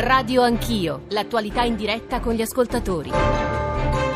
Radio Anch'io, l'attualità in diretta con gli ascoltatori.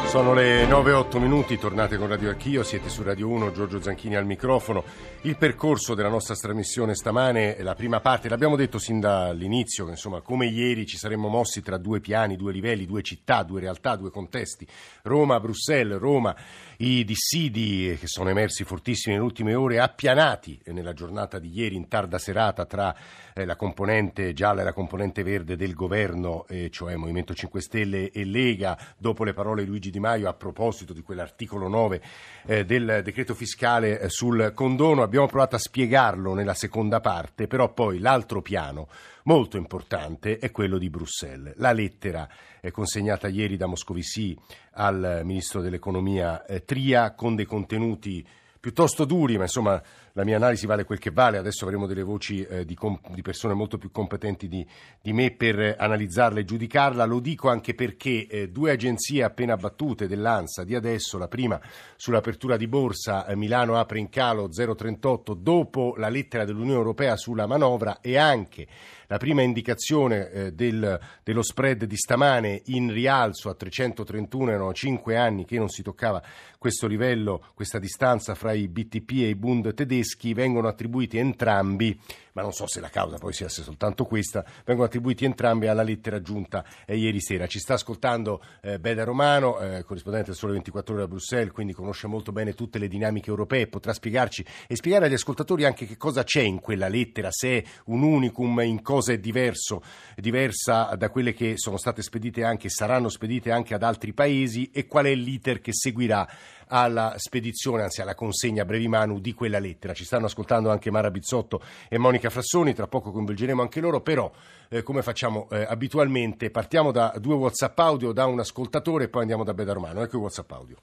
Sono le 9-8 minuti, tornate con Radio Anch'io, siete su Radio 1, Giorgio Zanchini al microfono. Il percorso della nostra trasmissione stamane, la prima parte, l'abbiamo detto sin dall'inizio, insomma come ieri ci saremmo mossi tra due piani, due livelli, due città, due realtà, due contesti, Roma, Bruxelles, Roma, i dissidi che sono emersi fortissimi nelle ultime ore, appianati nella giornata di ieri in tarda serata tra eh, la componente gialla e la componente verde del governo, eh, cioè Movimento 5 Stelle e Lega, dopo le parole di Luigi Di Maio a proposito di quell'articolo 9 eh, del decreto fiscale eh, sul condono. Abbiamo provato a spiegarlo nella seconda parte, però poi l'altro piano molto importante è quello di Bruxelles. La lettera è consegnata ieri da Moscovici al ministro dell'economia eh, Tria con dei contenuti piuttosto duri, ma insomma la mia analisi vale quel che vale, adesso avremo delle voci eh, di, comp- di, persone molto più competenti di, di, me per analizzarla e giudicarla, lo dico anche perché eh, due agenzie appena battute dell'ANSA di adesso, la prima sull'apertura di borsa, eh, Milano apre in calo 0,38 dopo la lettera dell'Unione Europea sulla manovra e anche la prima indicazione eh, del, dello spread di stamane in rialzo a 331, erano 5 anni che non si toccava questo livello, questa distanza fra i BTP e i Bund tedeschi, vengono attribuiti entrambi ma non so se la causa poi sia soltanto questa, vengono attribuiti entrambi alla lettera giunta eh, ieri sera. Ci sta ascoltando eh, Beda Romano, eh, corrispondente del Sole 24 Ore a Bruxelles, quindi conosce molto bene tutte le dinamiche europee, potrà spiegarci e spiegare agli ascoltatori anche che cosa c'è in quella lettera, se è un unicum, in cosa è diverso, diversa da quelle che sono state spedite anche, saranno spedite anche ad altri paesi e qual è l'iter che seguirà alla spedizione, anzi alla consegna a brevi manu di quella lettera. Ci stanno ascoltando anche Mara Bizzotto e Monica Frassoni, tra poco coinvolgeremo anche loro, però eh, come facciamo eh, abitualmente partiamo da due WhatsApp audio, da un ascoltatore e poi andiamo da Beda Romano. Ecco il WhatsApp audio.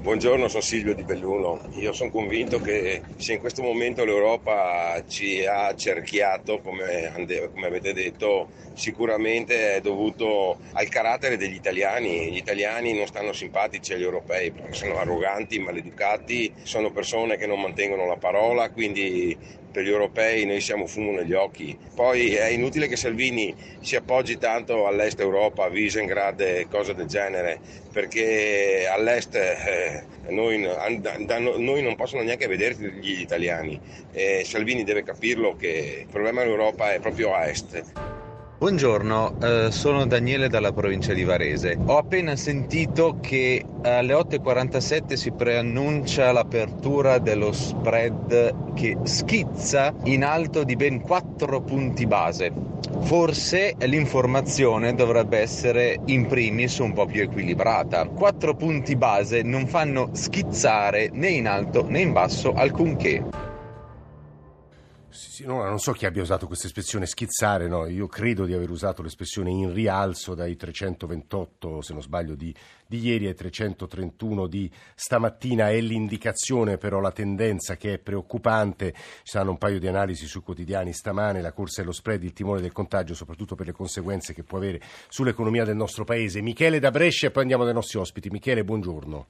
Buongiorno, sono Silvio di Belluno. Io sono convinto che se in questo momento l'Europa ci ha cerchiato, come, come, avete detto, sicuramente è dovuto al carattere degli italiani. Gli italiani non stanno simpatici agli europei perché sono arroganti, maleducati, sono persone che non mantengono la parola, quindi per gli europei noi siamo fumo negli occhi. Poi è inutile che Salvini si appoggi tanto all'est Europa, a Visegrad e cose del genere, perché all'est eh, noi, da, noi, non possono neanche vedere gli italiani. E Salvini deve capirlo che il problema dell'Europa è proprio a est. Buongiorno, eh, sono Daniele dalla provincia di Varese. Ho appena sentito che alle 8.47 si preannuncia l'apertura dello spread che schizza in alto di ben 4 punti base. Forse l'informazione dovrebbe essere in primis un po' più equilibrata. 4 punti base non fanno schizzare né in alto né in basso alcunché. Sì, no, non so chi abbia usato questa espressione schizzare, no? io credo di aver usato l'espressione in rialzo dai 328, se non sbaglio, di, di, ieri ai 331 di stamattina, è l'indicazione però la tendenza che è preoccupante, ci saranno un paio di analisi sui quotidiani stamane, la corsa e lo spread, il timore del contagio, soprattutto per le conseguenze che può avere sull'economia del nostro paese. Michele da Brescia e poi andiamo dai nostri ospiti. Michele, buongiorno.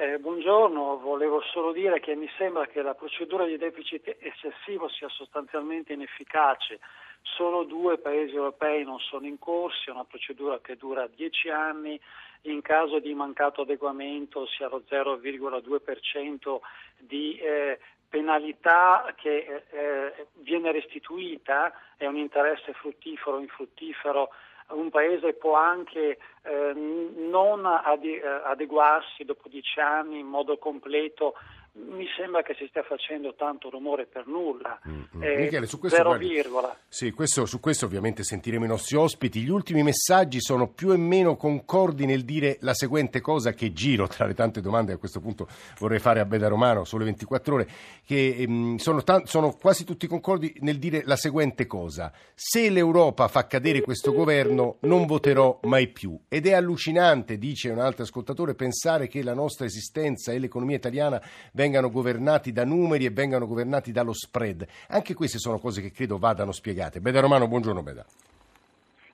Eh, buongiorno, volevo solo dire che mi sembra che la procedura di deficit eccessivo sia sostanzialmente inefficace. Solo due paesi europei non sono in corso, è una procedura che dura dieci anni, in caso di mancato adeguamento si lo 0,2% di eh, penalità che eh, eh, viene restituita, è un interesse fruttifero o infruttifero un paese può anche eh, non ade- adeguarsi dopo dieci anni in modo completo mi sembra che si stia facendo tanto rumore per nulla. Mm-hmm. Eh, Michele, su questo, virgola. Sì, questo, su questo ovviamente sentiremo i nostri ospiti. Gli ultimi messaggi sono più o meno concordi nel dire la seguente cosa che giro tra le tante domande a questo punto vorrei fare a Beda Romano, sole 24 ore, che ehm, sono, t- sono quasi tutti concordi nel dire la seguente cosa. Se l'Europa fa cadere questo governo non voterò mai più. Ed è allucinante, dice un altro ascoltatore, pensare che la nostra esistenza e l'economia italiana vengano vengano governati da numeri e vengano governati dallo spread. Anche queste sono cose che credo vadano spiegate. Beda Romano, buongiorno Beda.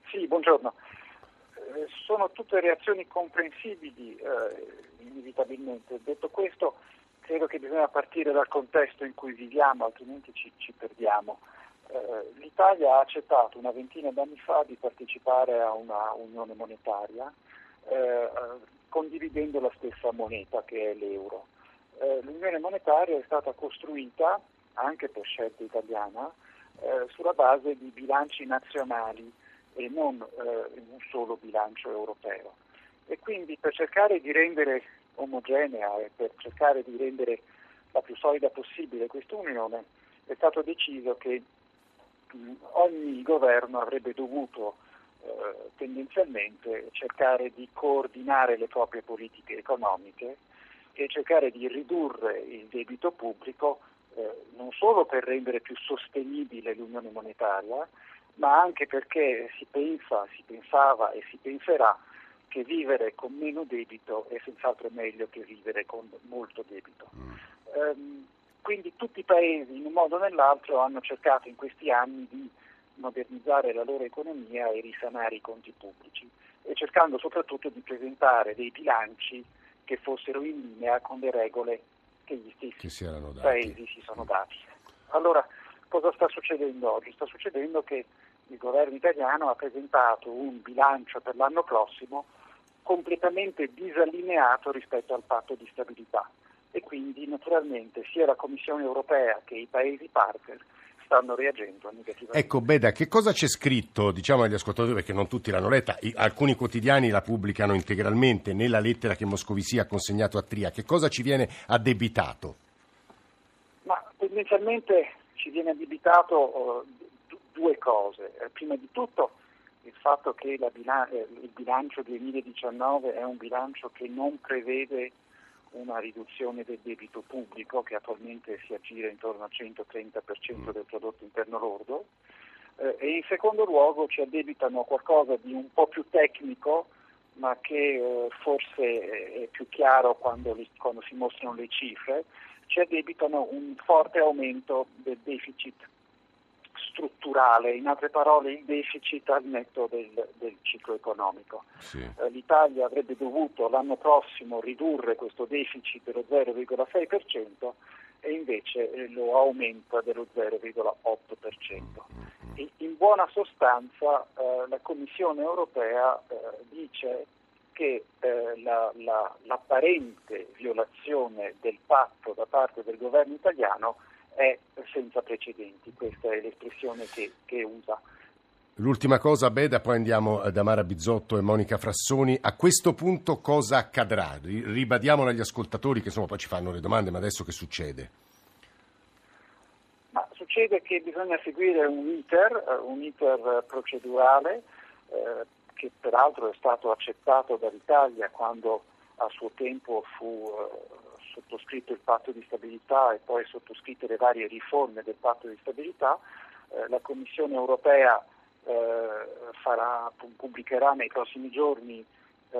Sì, buongiorno. Eh, sono tutte reazioni comprensibili eh, inevitabilmente. Detto questo, credo che bisogna partire dal contesto in cui viviamo, altrimenti ci, ci perdiamo. Eh, L'Italia ha accettato una ventina d'anni fa di partecipare a una unione monetaria eh, condividendo la stessa moneta che è l'euro. Eh, l'unione monetaria è stata costruita anche per scelta italiana eh, sulla base di bilanci nazionali e non eh, un solo bilancio europeo. E quindi per cercare di rendere omogenea e per cercare di rendere la più solida possibile questa unione è stato deciso che mh, ogni governo avrebbe dovuto eh, tendenzialmente cercare di coordinare le proprie politiche economiche e cercare di ridurre il debito pubblico eh, non solo per rendere più sostenibile l'unione monetaria, ma anche perché si pensa, si pensava e si penserà che vivere con meno debito è senz'altro meglio che vivere con molto debito. Mm. Um, quindi tutti i paesi in un modo o nell'altro hanno cercato in questi anni di modernizzare la loro economia e risanare i conti pubblici e cercando soprattutto di presentare dei bilanci che fossero in linea con le regole che gli stessi paesi si sono dati. Allora, cosa sta succedendo oggi? Sta succedendo che il governo italiano ha presentato un bilancio per l'anno prossimo completamente disallineato rispetto al patto di stabilità e quindi naturalmente sia la Commissione europea che i paesi partner stanno reagendo negativamente. Ecco, Beda, che cosa c'è scritto, diciamo agli ascoltatori, perché non tutti l'hanno letta, alcuni quotidiani la pubblicano integralmente nella lettera che Moscovici ha consegnato a Tria, che cosa ci viene addebitato? Ma tendenzialmente ci viene addebitato uh, due cose. Eh, prima di tutto il fatto che bilan- eh, il bilancio 2019 è un bilancio che non prevede una riduzione del debito pubblico che attualmente si aggira intorno al 130% mm. del prodotto interno lordo eh, e in secondo luogo ci addebitano qualcosa di un po' più tecnico ma che eh, forse è più chiaro quando, quando si mostrano le cifre, ci addebitano un forte aumento del deficit strutturale, in altre parole il deficit al netto del, del ciclo economico. Sì. Eh, L'Italia avrebbe dovuto l'anno prossimo ridurre questo deficit dello 0,6% e invece eh, lo aumenta dello 0,8%. E in buona sostanza eh, la Commissione europea eh, dice che eh, la, la, l'apparente violazione del patto da parte del governo italiano è senza precedenti, questa è l'espressione che, che usa. L'ultima cosa, Beda, poi andiamo da Mara Bizzotto e Monica Frassoni. A questo punto cosa accadrà? Ribadiamolo agli ascoltatori che insomma, poi ci fanno le domande, ma adesso che succede? Ma succede che bisogna seguire un iter, eh, un iter procedurale eh, che peraltro è stato accettato dall'Italia quando a suo tempo fu eh, sottoscritto il patto di stabilità e poi sottoscritte le varie riforme del patto di stabilità, eh, la Commissione europea eh, farà, pubblicherà nei prossimi giorni eh,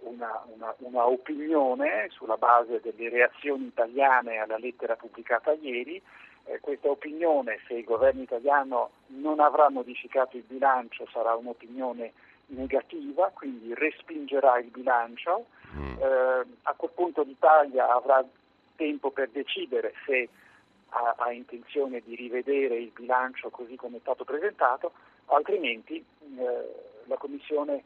una, una, una, opinione sulla base delle reazioni italiane alla lettera pubblicata ieri. Eh, questa opinione, se il governo italiano non avrà modificato il bilancio, sarà un'opinione negativa, quindi respingerà il bilancio. Mm. Eh, a quel punto l'Italia avrà tempo per decidere se ha, ha, intenzione di rivedere il bilancio così come è stato presentato, altrimenti eh, la Commissione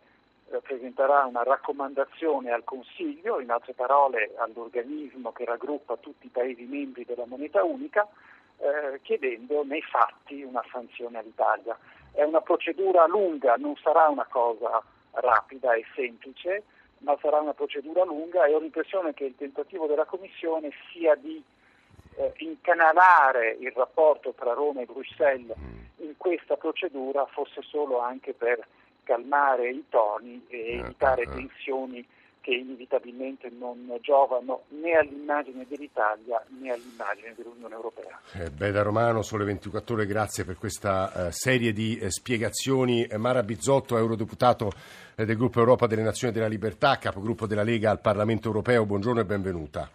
eh, presenterà una raccomandazione al Consiglio, in altre parole all'organismo che raggruppa tutti i Paesi membri della moneta unica, eh, chiedendo nei fatti una sanzione all'Italia. È una procedura lunga, non sarà una cosa rapida e semplice, ma sarà una procedura lunga e ho l'impressione che il tentativo della Commissione sia di eh, incanalare il rapporto tra Roma e Bruxelles in questa procedura fosse solo anche per calmare i toni e eh, evitare eh. tensioni che inevitabilmente non giovano né all'immagine dell'Italia né all'immagine dell'Unione Europea. Eh, Beda Romano, Sole 24 ore, grazie per questa eh, serie di eh, spiegazioni. Eh, Mara Bizzotto, eurodeputato eh, del Gruppo Europa delle Nazioni della Libertà, capogruppo della Lega al Parlamento Europeo, buongiorno e benvenuta.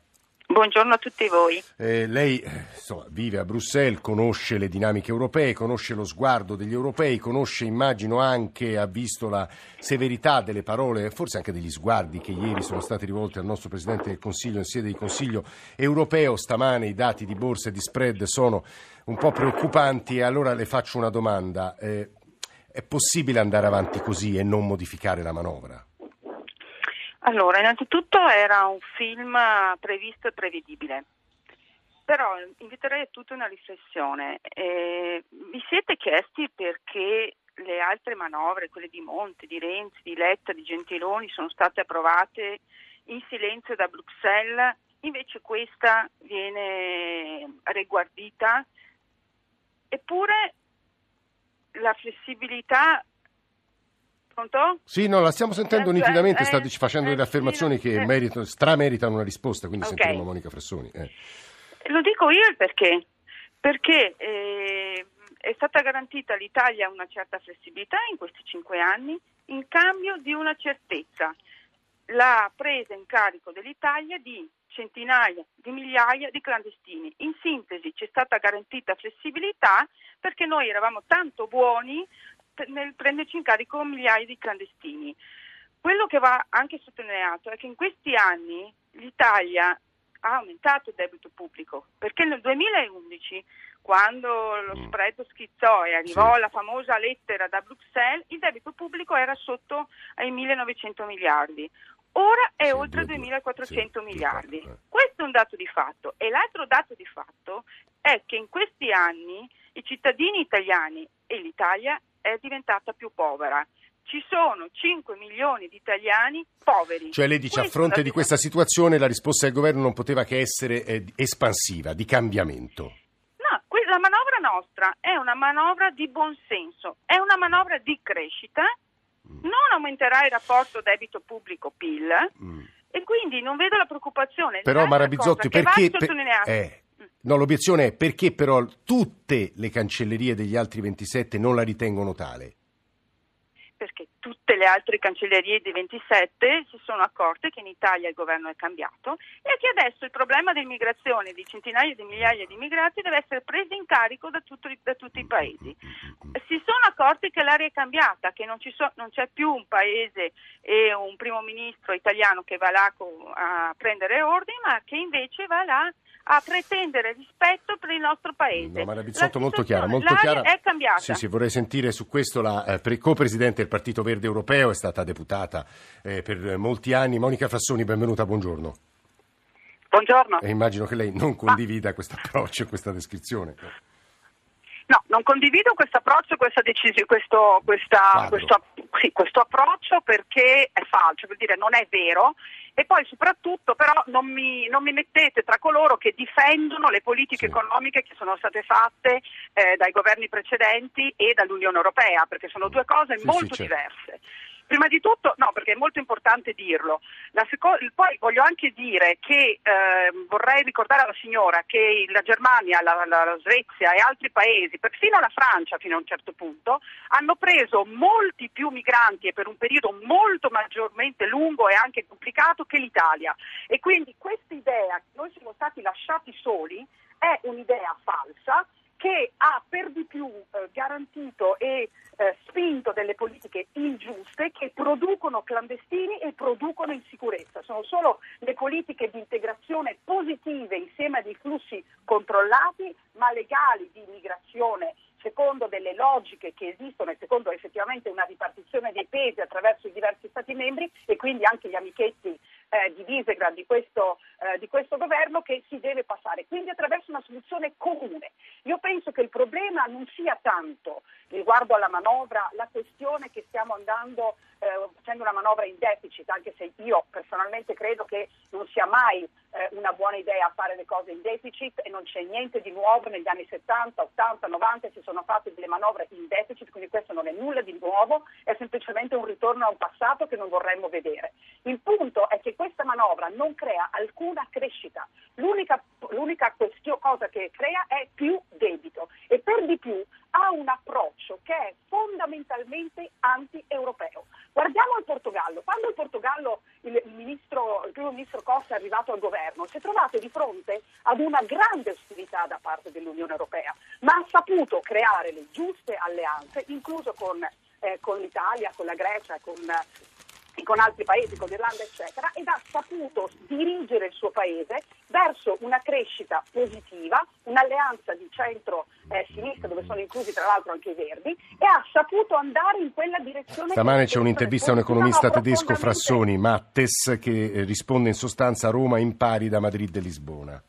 Buongiorno a tutti voi. Eh, lei insomma, vive a Bruxelles, conosce le dinamiche europee, conosce lo sguardo degli europei, conosce, immagino anche, ha visto la severità delle parole, forse anche degli sguardi che ieri sono stati rivolti al nostro Presidente del Consiglio in sede di Consiglio europeo. Stamane i dati di borsa e di spread sono un po' preoccupanti allora le faccio una domanda. Eh, è possibile andare avanti così e non modificare la manovra? Allora, innanzitutto era un film previsto e prevedibile, però inviterei a tutta una riflessione. Eh, vi siete chiesti perché le altre manovre, quelle di Monte, di Renzi, di Letta, di Gentiloni, sono state approvate in silenzio da Bruxelles, invece questa viene riguardita? Eppure la flessibilità Pronto? Sì, no, la stiamo sentendo eh, nitidamente, eh, sta facendo eh, delle affermazioni che meritano, strameritano una risposta, quindi okay. sentiremo Monica Fressoni. Eh. Lo dico io il perché. Perché eh, è stata garantita all'Italia una certa flessibilità in questi cinque anni in cambio di una certezza, la presa in carico dell'Italia di centinaia di migliaia di clandestini. In sintesi ci è stata garantita flessibilità perché noi eravamo tanto buoni nel prenderci in carico migliaia di clandestini. Quello che va anche sottolineato è che in questi anni l'Italia ha aumentato il debito pubblico, perché nel 2011, quando lo mm. spread schizzò e arrivò sì. la famosa lettera da Bruxelles, il debito pubblico era sotto ai 1900 miliardi. Ora è sì, oltre 2.400 sì, miliardi. Eh. Questo è un dato di fatto. E l'altro dato di fatto è che in questi anni i cittadini italiani e l'Italia è diventata più povera. Ci sono 5 milioni di italiani poveri. Cioè lei dice Questo a fronte di questa situazione la risposta del governo non poteva che essere eh, espansiva, di cambiamento. No, la manovra nostra è una manovra di buonsenso, è una manovra di crescita, mm. non aumenterà il rapporto debito pubblico-PIL mm. e quindi non vedo la preoccupazione. Però Marabizotti, perché... Per, eh, No, l'obiezione è perché però tutte le cancellerie degli altri 27 non la ritengono tale? Perché tutte le altre cancellerie dei 27 si sono accorte che in Italia il governo è cambiato e che adesso il problema dell'immigrazione di centinaia di migliaia di immigrati deve essere preso in carico da, tutto, da tutti i paesi. Si sono accorti che l'area è cambiata, che non, so, non, c'è più un paese e un primo ministro italiano che va là a prendere ordini, ma che invece va là a pretendere rispetto per il nostro paese. No, ma la Bizzotto molto chiara, molto chiara. è cambiata. Sì, sì, vorrei sentire su questo la eh, co-presidente del Partito Verde Europeo, è stata deputata eh, per molti anni. Monica Fassoni, benvenuta, buongiorno. Buongiorno. E immagino che lei non condivida ma... questo approccio, questa descrizione. No, non condivido questo approccio, questa decisione, questo, questa, questo, sì, questo approccio perché è falso, vuol dire non è vero e poi soprattutto però non mi, non mi, mettete tra coloro che difendono le politiche sì. economiche che sono state fatte eh, dai governi precedenti e dall'Unione Europea, perché sono due cose sì, molto sì, certo. diverse. Prima di tutto, no, perché è molto importante dirlo. Seco- poi voglio anche dire che eh, vorrei ricordare alla signora che la Germania, la, la, la, Svezia e altri paesi, perfino la Francia fino a un certo punto, hanno preso molti più migranti e per un periodo molto maggiormente lungo e anche complicato che l'Italia. E quindi questa idea che noi siamo stati lasciati soli è un'idea falsa che ha per di più eh, garantito e eh, spinto delle politiche ingiuste che producono clandestini e producono insicurezza. Sono solo le politiche di integrazione positive insieme a dei flussi controllati ma legali di immigrazione secondo delle logiche che esistono e secondo effettivamente una ripartizione dei pesi attraverso i diversi Stati membri e quindi anche gli amichetti eh, di Visegrad di questo, eh, di questo governo che si deve passare, quindi attraverso una soluzione comune. Io penso che il problema non sia tanto riguardo alla manovra la questione che stiamo andando eh, facendo una manovra in deficit, anche se io personalmente credo che non sia mai eh, una buona idea fare le cose in deficit e non c'è niente di nuovo negli anni 70, 80, 90 si sono fatte delle manovre in deficit, quindi questo non è nulla di nuovo, è semplicemente un ritorno a un passato che non vorremmo vedere. Il punto è che questa manovra non crea alcuna crescita, l'unica, l'unica questio, cosa che crea è più debito e per di più ha un approccio che è fondamentalmente anti-europeo. Guardiamo il Portogallo. Quando il Portogallo, il, ministro, il primo ministro Costa è arrivato al governo, si è trovato di fronte ad una grande ostilità da parte dell'Unione Europea, ma ha saputo creare le giuste alleanze, incluso con, eh, con l'Italia, con la Grecia, con con altri paesi, con l'Irlanda eccetera, ed ha saputo dirigere il suo paese verso una crescita positiva, un'alleanza di centro-sinistra dove sono inclusi tra l'altro anche i Verdi e ha saputo andare in quella direzione. Stamane c'è un'intervista a un economista tedesco Frassoni, Mattes, che eh, risponde in sostanza Roma in pari da Madrid e Lisbona.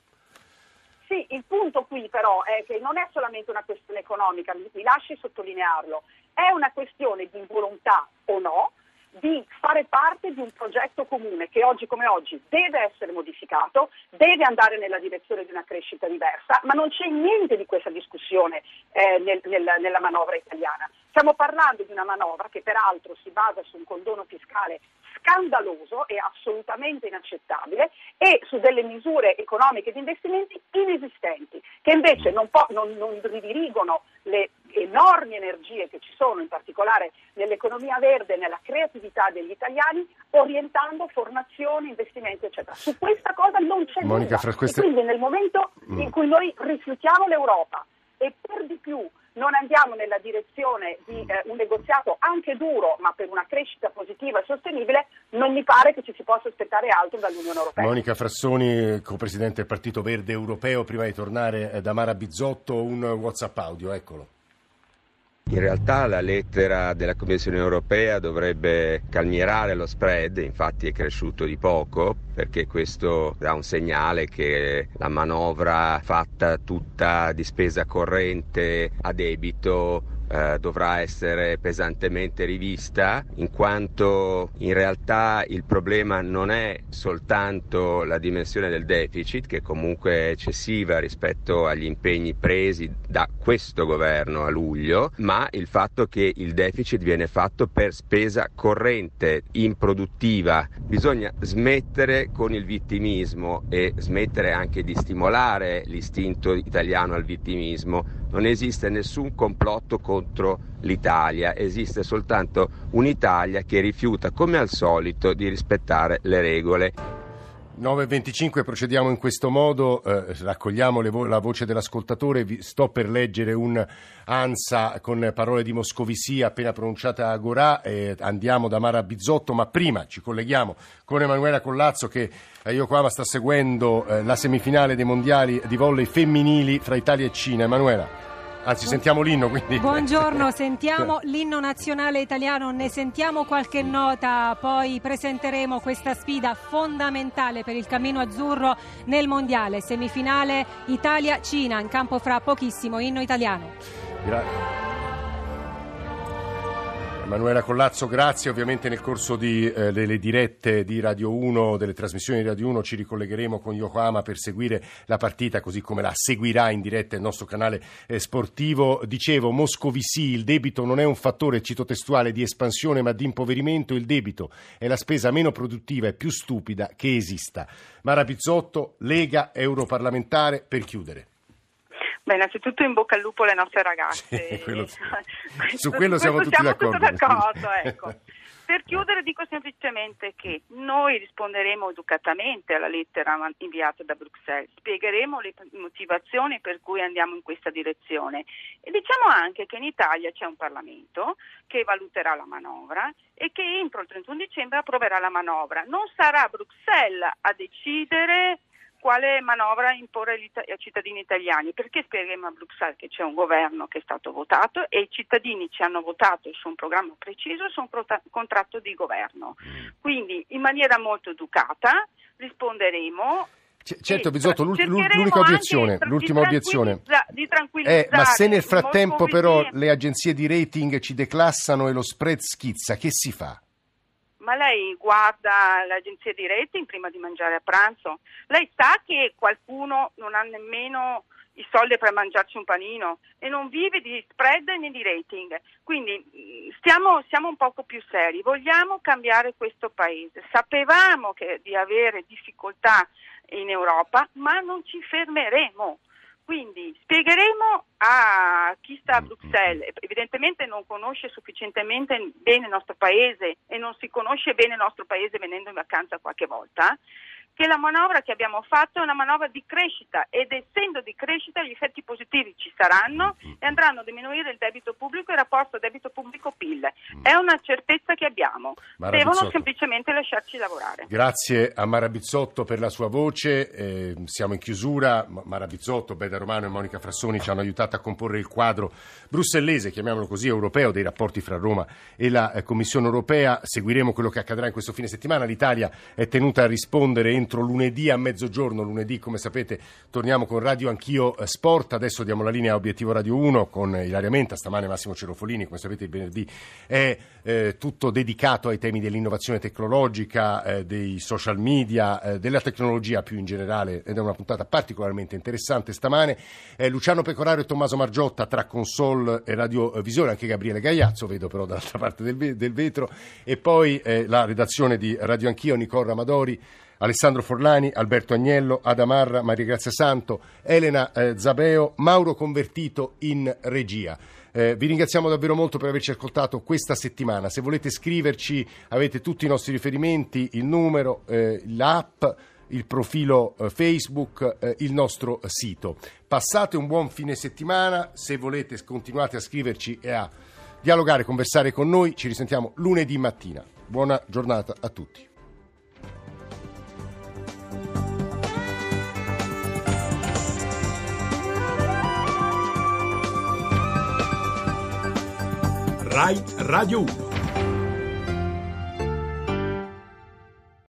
Sì, il punto qui però è che non è solamente una questione economica, mi, mi lasci sottolinearlo, è una questione di volontà o no, di fare parte di un progetto comune che oggi come oggi deve essere modificato, deve andare nella direzione di una crescita diversa, ma non c'è niente di questa discussione eh, nel, nel, nella manovra italiana. Stiamo parlando di una manovra che peraltro si basa su un condono fiscale scandaloso e assolutamente inaccettabile e su delle misure economiche di investimenti inesistenti che invece non, po- non, non ridirigono enormi energie che ci sono in particolare nell'economia verde nella creatività degli italiani orientando formazione, investimenti eccetera. Su questa cosa non c'è Monica, nulla queste... quindi nel momento mm. in cui noi rifiutiamo l'Europa e per di più non andiamo nella direzione di eh, un negoziato anche duro, ma per una crescita positiva e sostenibile, non mi pare che ci si possa aspettare altro dall'Unione Europea. Monica Frassoni, co-presidente del Partito Verde Europeo, prima di tornare eh, da Mara Bizzotto, un WhatsApp audio, eccolo. In realtà la lettera della Commissione europea dovrebbe calmierare lo spread, infatti è cresciuto di poco, perché questo dà un segnale che la manovra fatta tutta di spesa corrente a debito eh, dovrà essere pesantemente rivista in quanto in realtà il problema non è soltanto la dimensione del deficit che comunque è eccessiva rispetto agli impegni presi da questo governo a luglio, ma il fatto che il deficit viene fatto per spesa corrente, improduttiva. Bisogna smettere con il vittimismo e smettere anche di stimolare l'istinto italiano al vittimismo non esiste nessun complotto contro l'Italia, esiste soltanto un'Italia che rifiuta come al solito di rispettare le regole. 9.25 procediamo in questo modo, eh, raccogliamo vo- la voce dell'ascoltatore, Vi sto per leggere un ANSA con parole di Moscovici appena pronunciata a Gorà, eh, andiamo da Mara Bizzotto, ma prima ci colleghiamo con Emanuela Collazzo che a Yokohama sta seguendo eh, la semifinale dei mondiali di volley femminili fra Italia e Cina. Emanuela. Anzi, sentiamo l'inno quindi. Buongiorno, sentiamo l'inno nazionale italiano, ne sentiamo qualche nota, poi presenteremo questa sfida fondamentale per il cammino azzurro nel mondiale, semifinale Italia-Cina, in campo fra pochissimo, inno italiano. Grazie. Emanuela Collazzo, grazie. Ovviamente nel corso di, eh, delle dirette di Radio 1, delle trasmissioni di Radio 1, ci ricollegheremo con Yokohama per seguire la partita, così come la seguirà in diretta il nostro canale eh, sportivo. Dicevo, Moscovici, il debito non è un fattore, cito testuale, di espansione ma di impoverimento. Il debito è la spesa meno produttiva e più stupida che esista. Mara Pizzotto, Lega, europarlamentare, per chiudere. Beh, innanzitutto in bocca al lupo alle nostre ragazze. Sì, quello, su quello siamo, tutti siamo d'accordo. D'accordo ecco. Per chiudere dico semplicemente che noi risponderemo educatamente alla lettera inviata da Bruxelles, spiegheremo le motivazioni per cui andiamo in questa direzione e diciamo anche che in Italia c'è un Parlamento che valuterà la manovra e che entro il 31 dicembre approverà la manovra. Non sarà Bruxelles a decidere quale manovra imporre ai cittadini italiani, perché spiegheremo a Bruxelles che c'è un governo che è stato votato e i cittadini ci hanno votato su un programma preciso e su un prota- contratto di governo. Mm. Quindi in maniera molto educata risponderemo C- certo, Bisotto, l'unica obiezione, l'ultima obiezione è, ma se nel frattempo però le agenzie di rating ci declassano e lo spread schizza, che si fa? Ma lei guarda l'agenzia di rating prima di mangiare a pranzo? Lei sa che qualcuno non ha nemmeno i soldi per mangiarci un panino e non vive di spread né di rating. Quindi mm, stiamo, siamo un poco più seri, vogliamo cambiare questo paese. Sapevamo che, di avere difficoltà in Europa, ma non ci fermeremo. Quindi spiegheremo a chi sta a Bruxelles, evidentemente non conosce sufficientemente bene il nostro paese e non si conosce bene il nostro paese venendo in vacanza qualche volta, che la manovra che abbiamo fatto è una manovra di crescita ed essendo di crescita gli effetti positivi ci saranno e andranno a diminuire il debito pubblico e il rapporto debito pubblico-PIL. È una certezza che abbiamo, Mara devono Bizzotto. semplicemente lasciarci lavorare. Grazie a Mara Bizzotto per la sua voce, eh, siamo in chiusura, Ma- Mara Bizzotto, Beda Romano e Monica Frassoni ci hanno aiutato a comporre il quadro brussellese, chiamiamolo così, europeo dei rapporti fra Roma e la eh, Commissione europea. Seguiremo quello che accadrà in questo fine settimana. L'Italia è tenuta a rispondere entro lunedì a mezzogiorno. Lunedì, come sapete, torniamo con Radio Anch'io eh, Sport. Adesso diamo la linea a Obiettivo Radio 1 con eh, Ilaria Menta, stamane Massimo Cerofolini, come sapete il venerdì è eh, tutto dedicato ai temi dell'innovazione tecnologica, eh, dei social media, eh, della tecnologia più in generale ed è una puntata particolarmente interessante stamane. Eh, Luciano Pecoraro e Tommaso Margiotta tra console e radiovisione, anche Gabriele Gagliazzo, vedo però dall'altra parte del, del vetro, e poi eh, la redazione di Radio Anch'io, Nicola Amadori. Alessandro Forlani, Alberto Agnello, Adamarra, Maria Grazia Santo, Elena eh, Zabeo, Mauro Convertito in regia. Eh, vi ringraziamo davvero molto per averci ascoltato questa settimana. Se volete scriverci avete tutti i nostri riferimenti, il numero, eh, l'app, il profilo eh, Facebook, eh, il nostro sito. Passate un buon fine settimana, se volete continuate a scriverci e a dialogare, conversare con noi, ci risentiamo lunedì mattina. Buona giornata a tutti. Rai Radio 1.